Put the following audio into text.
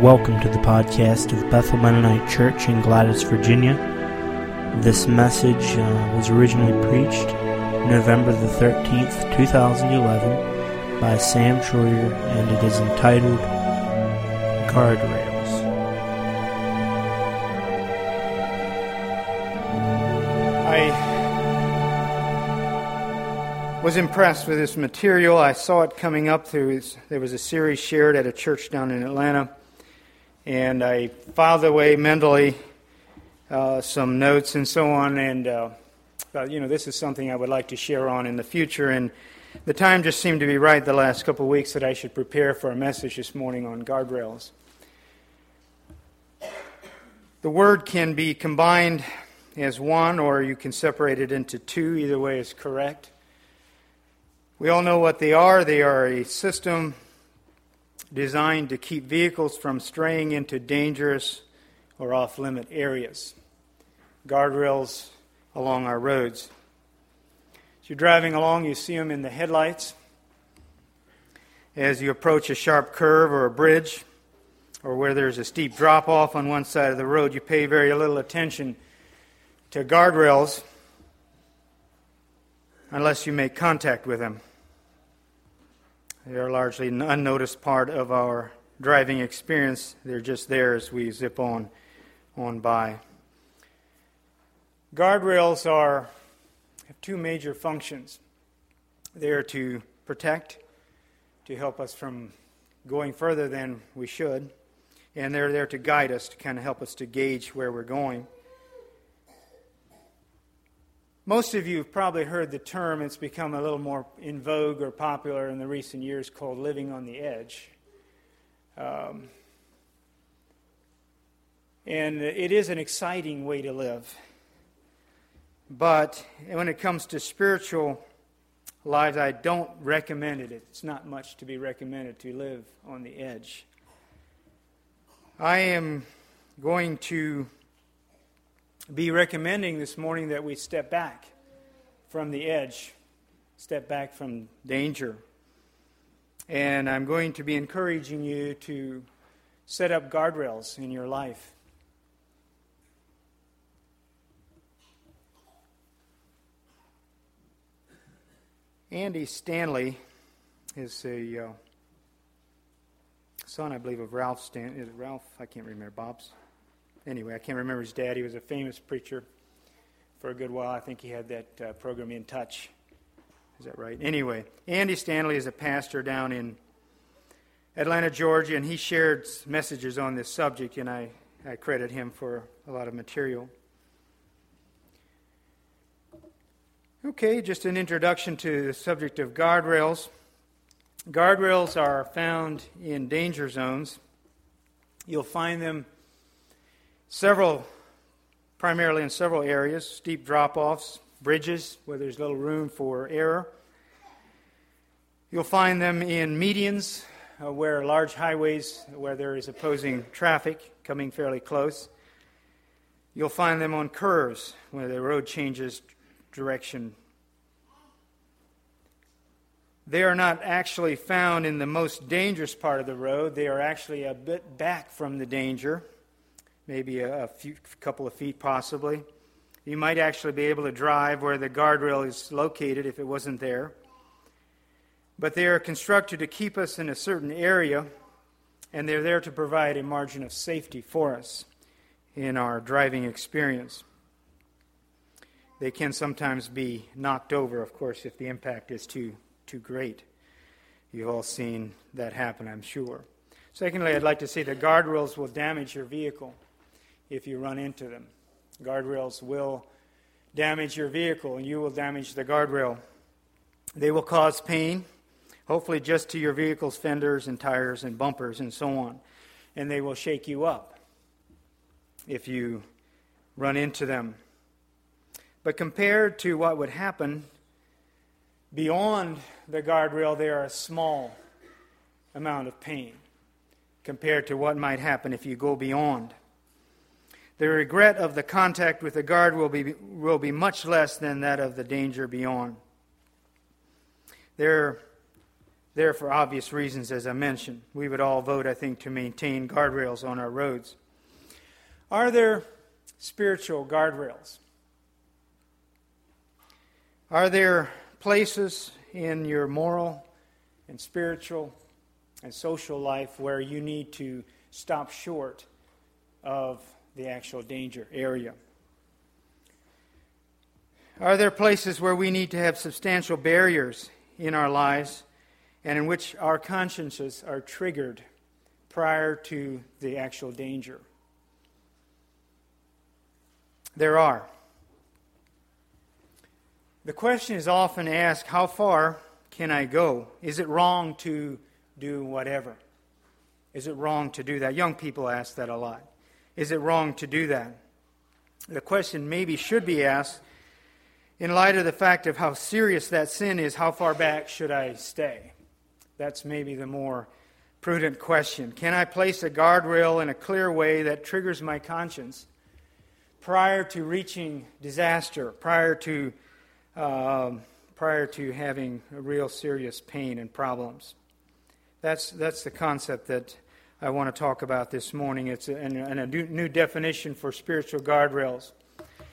Welcome to the podcast of Bethel Mennonite Church in Gladys, Virginia. This message uh, was originally preached November the 13th, 2011 by Sam Troyer and it is entitled Guardrails. I was impressed with this material. I saw it coming up through, there was a series shared at a church down in Atlanta and I filed away mentally uh, some notes and so on. And uh, but, you know, this is something I would like to share on in the future. And the time just seemed to be right the last couple of weeks that I should prepare for a message this morning on guardrails. The word can be combined as one, or you can separate it into two. Either way is correct. We all know what they are. They are a system designed to keep vehicles from straying into dangerous or off limit areas. Guardrails along our roads. As you're driving along, you see them in the headlights. As you approach a sharp curve or a bridge, or where there's a steep drop off on one side of the road, you pay very little attention to guardrails unless you make contact with them. They are largely an unnoticed part of our driving experience. They're just there as we zip on on by. Guardrails are have two major functions. They are to protect, to help us from going further than we should, and they're there to guide us, to kind of help us to gauge where we're going. Most of you have probably heard the term, it's become a little more in vogue or popular in the recent years called living on the edge. Um, and it is an exciting way to live. But when it comes to spiritual lives, I don't recommend it. It's not much to be recommended to live on the edge. I am going to be recommending this morning that we step back from the edge, step back from danger. And I'm going to be encouraging you to set up guardrails in your life. Andy Stanley is a uh, son, I believe, of Ralph Stanley. Is Ralph? I can't remember. Bob's anyway, I can't remember his dad. He was a famous preacher for a good while. I think he had that uh, program In Touch. Is that right? Anyway, Andy Stanley is a pastor down in Atlanta, Georgia, and he shared messages on this subject, and I, I credit him for a lot of material. Okay, just an introduction to the subject of guardrails. Guardrails are found in danger zones. You'll find them Several, primarily in several areas steep drop offs, bridges where there's little room for error. You'll find them in medians, uh, where large highways where there is opposing traffic coming fairly close. You'll find them on curves where the road changes direction. They are not actually found in the most dangerous part of the road. They are actually a bit back from the danger maybe a, few, couple of feet possibly. You might actually be able to drive where the guardrail is located if it wasn't there. But they are constructed to keep us in a certain area, and they're there to provide a margin of safety for us in our driving experience. They can sometimes be knocked over, of course, if the impact is too, too great. You've all seen that happen, I'm sure. Secondly, I'd like to say that guardrails will damage your vehicle if you run into them. Guardrails will damage your vehicle and you will damage the guardrail. They will cause pain, hopefully just to your vehicle's fenders and tires and bumpers and so on. And they will shake you up if you run into them. But compared to what would happen beyond the guardrail, they are a small amount of pain compared to what might happen if you go beyond. The regret of the contact with the guard will be, will be much less than that of the danger beyond. There there for obvious reasons, as I mentioned. We would all vote, I think, to maintain guardrails on our roads. Are there spiritual guardrails? Are there places in your moral and spiritual and social life where you need to stop short of the actual danger area? Are there places where we need to have substantial barriers in our lives and in which our consciences are triggered prior to the actual danger? There are. The question is often asked how far can I go? Is it wrong to do whatever? Is it wrong to do that? Young people ask that a lot. Is it wrong to do that? The question maybe should be asked in light of the fact of how serious that sin is, how far back should I stay? That's maybe the more prudent question. Can I place a guardrail in a clear way that triggers my conscience prior to reaching disaster, prior to, um, prior to having real serious pain and problems? That's, that's the concept that I want to talk about this morning. It's a, and a new definition for spiritual guardrails.